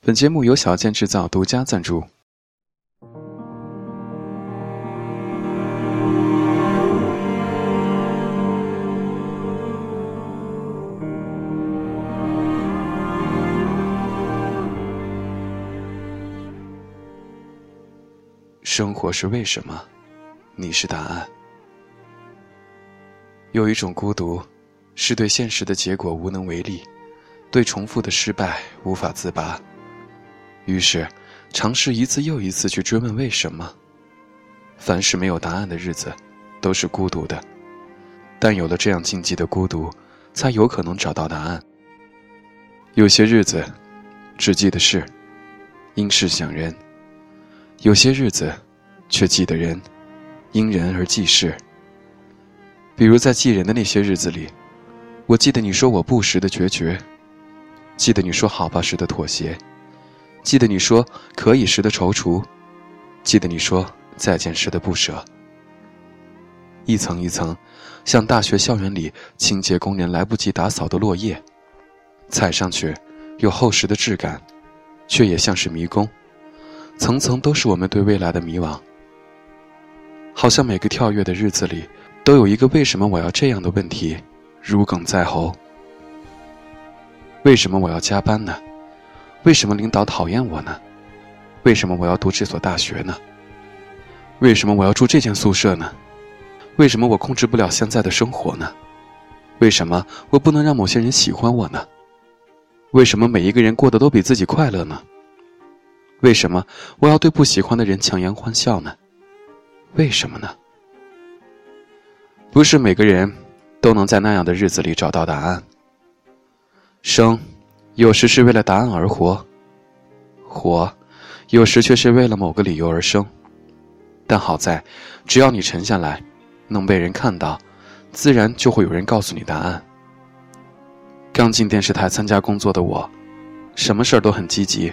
本节目由小健制造独家赞助。生活是为什么？你是答案。有一种孤独，是对现实的结果无能为力，对重复的失败无法自拔。于是，尝试一次又一次去追问为什么。凡是没有答案的日子，都是孤独的。但有了这样禁忌的孤独，才有可能找到答案。有些日子，只记得事，因事想人；有些日子，却记得人，因人而记事。比如在记人的那些日子里，我记得你说我不时的决绝，记得你说好吧时的妥协。记得你说可以时的踌躇，记得你说再见时的不舍。一层一层，像大学校园里清洁工人来不及打扫的落叶，踩上去有厚实的质感，却也像是迷宫，层层都是我们对未来的迷惘。好像每个跳跃的日子里，都有一个为什么我要这样的问题，如鲠在喉。为什么我要加班呢？为什么领导讨厌我呢？为什么我要读这所大学呢？为什么我要住这间宿舍呢？为什么我控制不了现在的生活呢？为什么我不能让某些人喜欢我呢？为什么每一个人过得都比自己快乐呢？为什么我要对不喜欢的人强颜欢笑呢？为什么呢？不是每个人都能在那样的日子里找到答案。生。有时是为了答案而活，活，有时却是为了某个理由而生。但好在，只要你沉下来，能被人看到，自然就会有人告诉你答案。刚进电视台参加工作的我，什么事儿都很积极，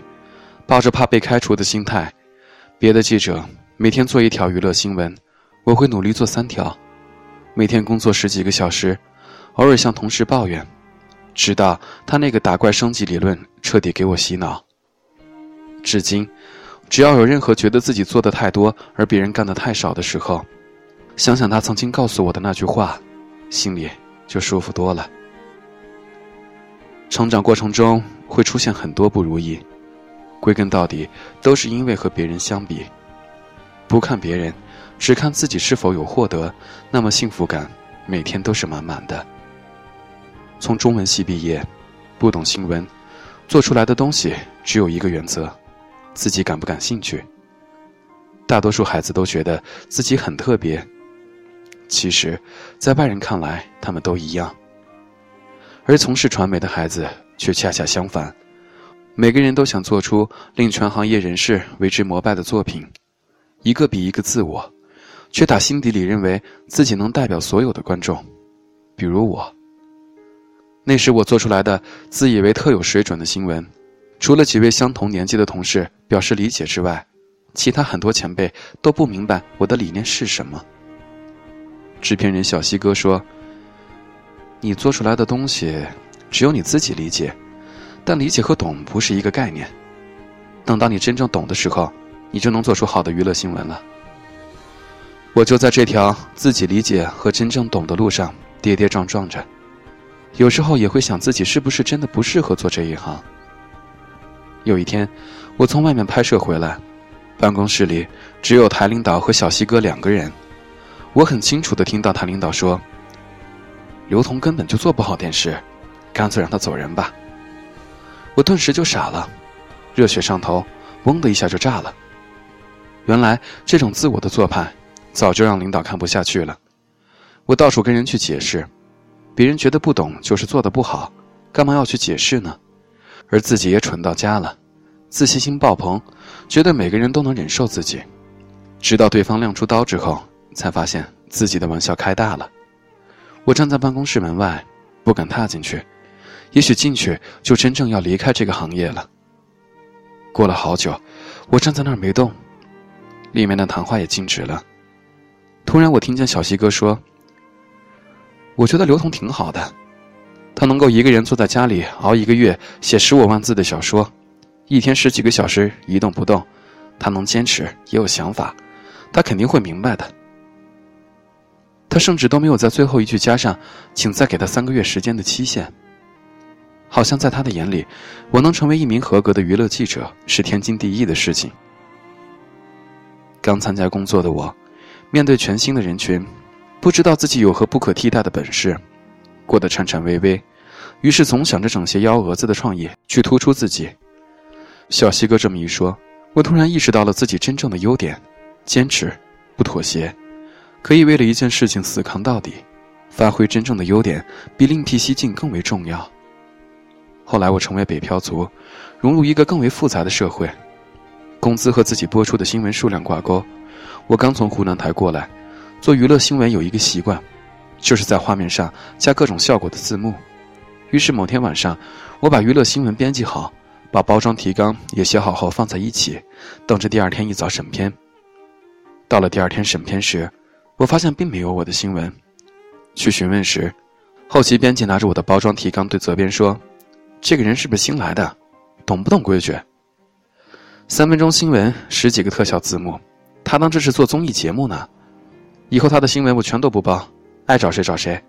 抱着怕被开除的心态。别的记者每天做一条娱乐新闻，我会努力做三条。每天工作十几个小时，偶尔向同事抱怨。直到他那个打怪升级理论彻底给我洗脑。至今，只要有任何觉得自己做的太多而别人干的太少的时候，想想他曾经告诉我的那句话，心里就舒服多了。成长过程中会出现很多不如意，归根到底都是因为和别人相比，不看别人，只看自己是否有获得，那么幸福感每天都是满满的。从中文系毕业，不懂新闻，做出来的东西只有一个原则：自己感不感兴趣。大多数孩子都觉得自己很特别，其实，在外人看来，他们都一样。而从事传媒的孩子却恰恰相反，每个人都想做出令全行业人士为之膜拜的作品，一个比一个自我，却打心底里认为自己能代表所有的观众，比如我。那时我做出来的自以为特有水准的新闻，除了几位相同年纪的同事表示理解之外，其他很多前辈都不明白我的理念是什么。制片人小西哥说：“你做出来的东西，只有你自己理解，但理解和懂不是一个概念。等到你真正懂的时候，你就能做出好的娱乐新闻了。”我就在这条自己理解和真正懂的路上跌跌撞撞着。有时候也会想自己是不是真的不适合做这一行。有一天，我从外面拍摄回来，办公室里只有台领导和小西哥两个人。我很清楚的听到台领导说：“刘同根本就做不好电视，干脆让他走人吧。”我顿时就傻了，热血上头，嗡的一下就炸了。原来这种自我的做派，早就让领导看不下去了。我到处跟人去解释。别人觉得不懂就是做的不好，干嘛要去解释呢？而自己也蠢到家了，自信心爆棚，觉得每个人都能忍受自己。直到对方亮出刀之后，才发现自己的玩笑开大了。我站在办公室门外，不敢踏进去，也许进去就真正要离开这个行业了。过了好久，我站在那儿没动，里面的谈话也静止了。突然，我听见小西哥说。我觉得刘同挺好的，他能够一个人坐在家里熬一个月写十五万字的小说，一天十几个小时一动不动，他能坚持，也有想法，他肯定会明白的。他甚至都没有在最后一句加上“请再给他三个月时间”的期限。好像在他的眼里，我能成为一名合格的娱乐记者是天经地义的事情。刚参加工作的我，面对全新的人群，不知道自己有何不可替代的本事，过得颤颤巍巍，于是总想着整些幺蛾子的创业去突出自己。小西哥这么一说，我突然意识到了自己真正的优点：坚持，不妥协，可以为了一件事情死扛到底，发挥真正的优点，比另辟蹊径更为重要。后来我成为北漂族，融入一个更为复杂的社会，工资和自己播出的新闻数量挂钩。我刚从湖南台过来，做娱乐新闻有一个习惯，就是在画面上加各种效果的字幕。于是某天晚上，我把娱乐新闻编辑好，把包装提纲也写好后放在一起，等着第二天一早审片。到了第二天审片时，我发现并没有我的新闻。去询问时，后期编辑拿着我的包装提纲对责编说。这个人是不是新来的？懂不懂规矩？三分钟新闻，十几个特效字幕，他当这是做综艺节目呢。以后他的新闻我全都不报，爱找谁找谁。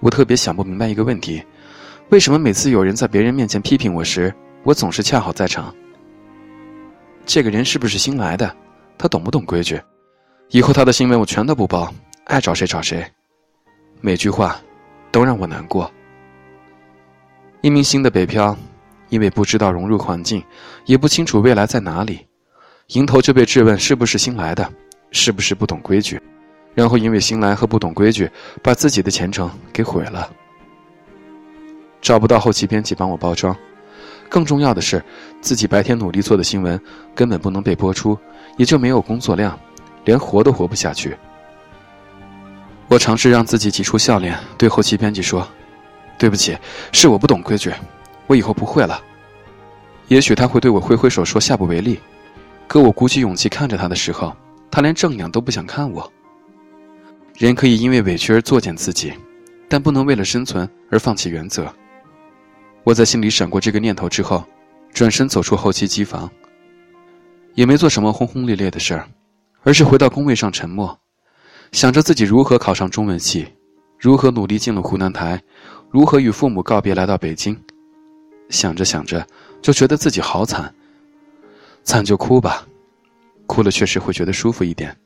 我特别想不明白一个问题：为什么每次有人在别人面前批评我时，我总是恰好在场？这个人是不是新来的？他懂不懂规矩？以后他的新闻我全都不报，爱找谁找谁。每句话，都让我难过。一名新的北漂，因为不知道融入环境，也不清楚未来在哪里，迎头就被质问是不是新来的，是不是不懂规矩，然后因为新来和不懂规矩，把自己的前程给毁了。找不到后期编辑帮我包装，更重要的是，自己白天努力做的新闻根本不能被播出，也就没有工作量，连活都活不下去。我尝试让自己挤出笑脸，对后期编辑说。对不起，是我不懂规矩，我以后不会了。也许他会对我挥挥手说下不为例，可我鼓起勇气看着他的时候，他连正眼都不想看我。人可以因为委屈而作践自己，但不能为了生存而放弃原则。我在心里闪过这个念头之后，转身走出后期机房，也没做什么轰轰烈烈的事儿，而是回到工位上沉默，想着自己如何考上中文系，如何努力进了湖南台。如何与父母告别来到北京？想着想着，就觉得自己好惨。惨就哭吧，哭了确实会觉得舒服一点。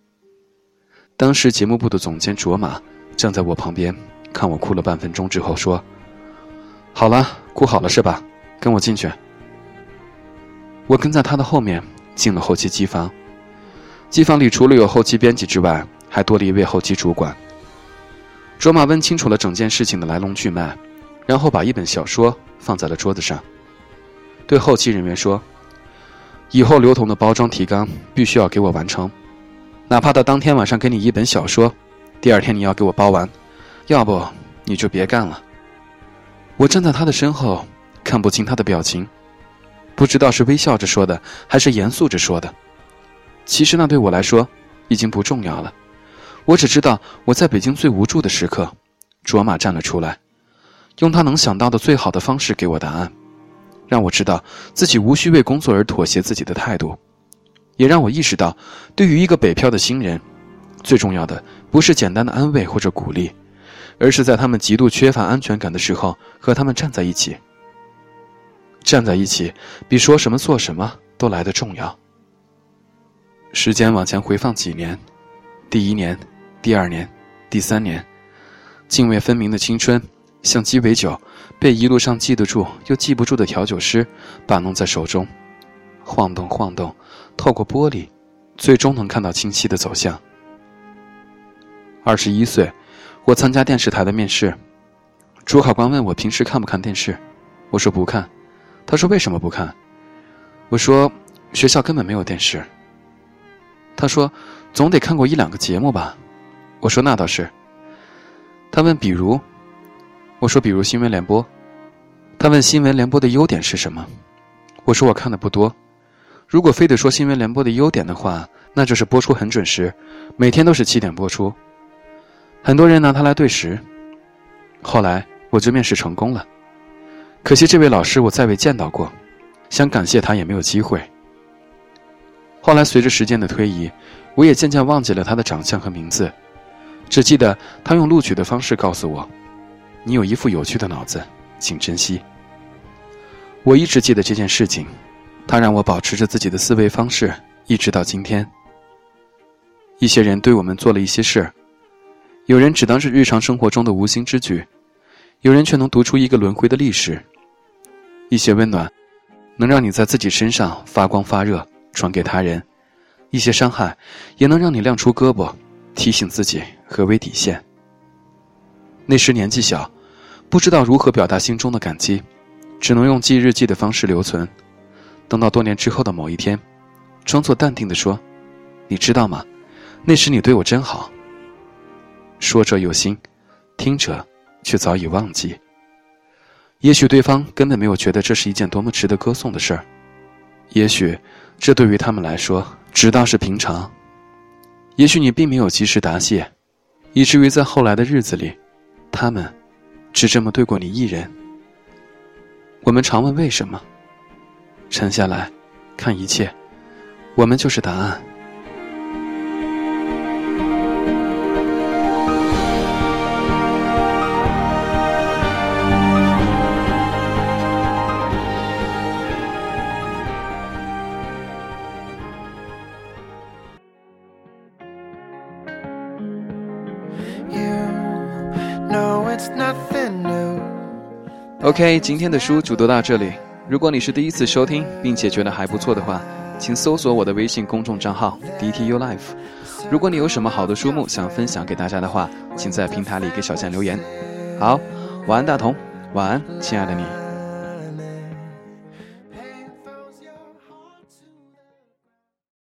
当时节目部的总监卓玛站在我旁边，看我哭了半分钟之后说：“好了，哭好了是吧？跟我进去。”我跟在他的后面进了后期机房。机房里除了有后期编辑之外，还多了一位后期主管。卓玛问清楚了整件事情的来龙去脉，然后把一本小说放在了桌子上，对后期人员说：“以后刘同的包装提纲必须要给我完成，哪怕到当天晚上给你一本小说，第二天你要给我包完，要不你就别干了。”我站在他的身后，看不清他的表情，不知道是微笑着说的，还是严肃着说的。其实那对我来说已经不重要了。我只知道，我在北京最无助的时刻，卓玛站了出来，用他能想到的最好的方式给我答案，让我知道自己无需为工作而妥协自己的态度，也让我意识到，对于一个北漂的新人，最重要的不是简单的安慰或者鼓励，而是在他们极度缺乏安全感的时候和他们站在一起。站在一起，比说什么做什么都来得重要。时间往前回放几年，第一年。第二年，第三年，泾渭分明的青春，像鸡尾酒，被一路上记得住又记不住的调酒师把弄在手中，晃动晃动，透过玻璃，最终能看到清晰的走向。二十一岁，我参加电视台的面试，主考官问我平时看不看电视，我说不看，他说为什么不看？我说学校根本没有电视。他说总得看过一两个节目吧。我说那倒是。他问比如，我说比如新闻联播。他问新闻联播的优点是什么？我说我看的不多。如果非得说新闻联播的优点的话，那就是播出很准时，每天都是七点播出。很多人拿它来对时。后来我就面试成功了，可惜这位老师我再未见到过，想感谢他也没有机会。后来随着时间的推移，我也渐渐忘记了他的长相和名字，只记得他用录取的方式告诉我：“你有一副有趣的脑子，请珍惜。”我一直记得这件事情，它让我保持着自己的思维方式，一直到今天。一些人对我们做了一些事，有人只当是日常生活中的无心之举，有人却能读出一个轮回的历史。一些温暖，能让你在自己身上发光发热，传给他人；一些伤害，也能让你亮出胳膊，提醒自己何为底线。那时年纪小，不知道如何表达心中的感激，只能用记日记的方式留存。等到多年之后的某一天，装作淡定的说：“你知道吗？”那时你对我真好。说者有心，听者却早已忘记。也许对方根本没有觉得这是一件多么值得歌颂的事儿，也许这对于他们来说只当是平常。也许你并没有及时答谢，以至于在后来的日子里，他们只这么对过你一人。我们常问为什么，沉下来看一切，我们就是答案。OK，今天的书就读到这里。如果你是第一次收听，并且觉得还不错的话，请搜索我的微信公众账号 DTU Life。如果你有什么好的书目想分享给大家的话，请在平台里给小象留言。好，晚安大同，晚安，亲爱的你。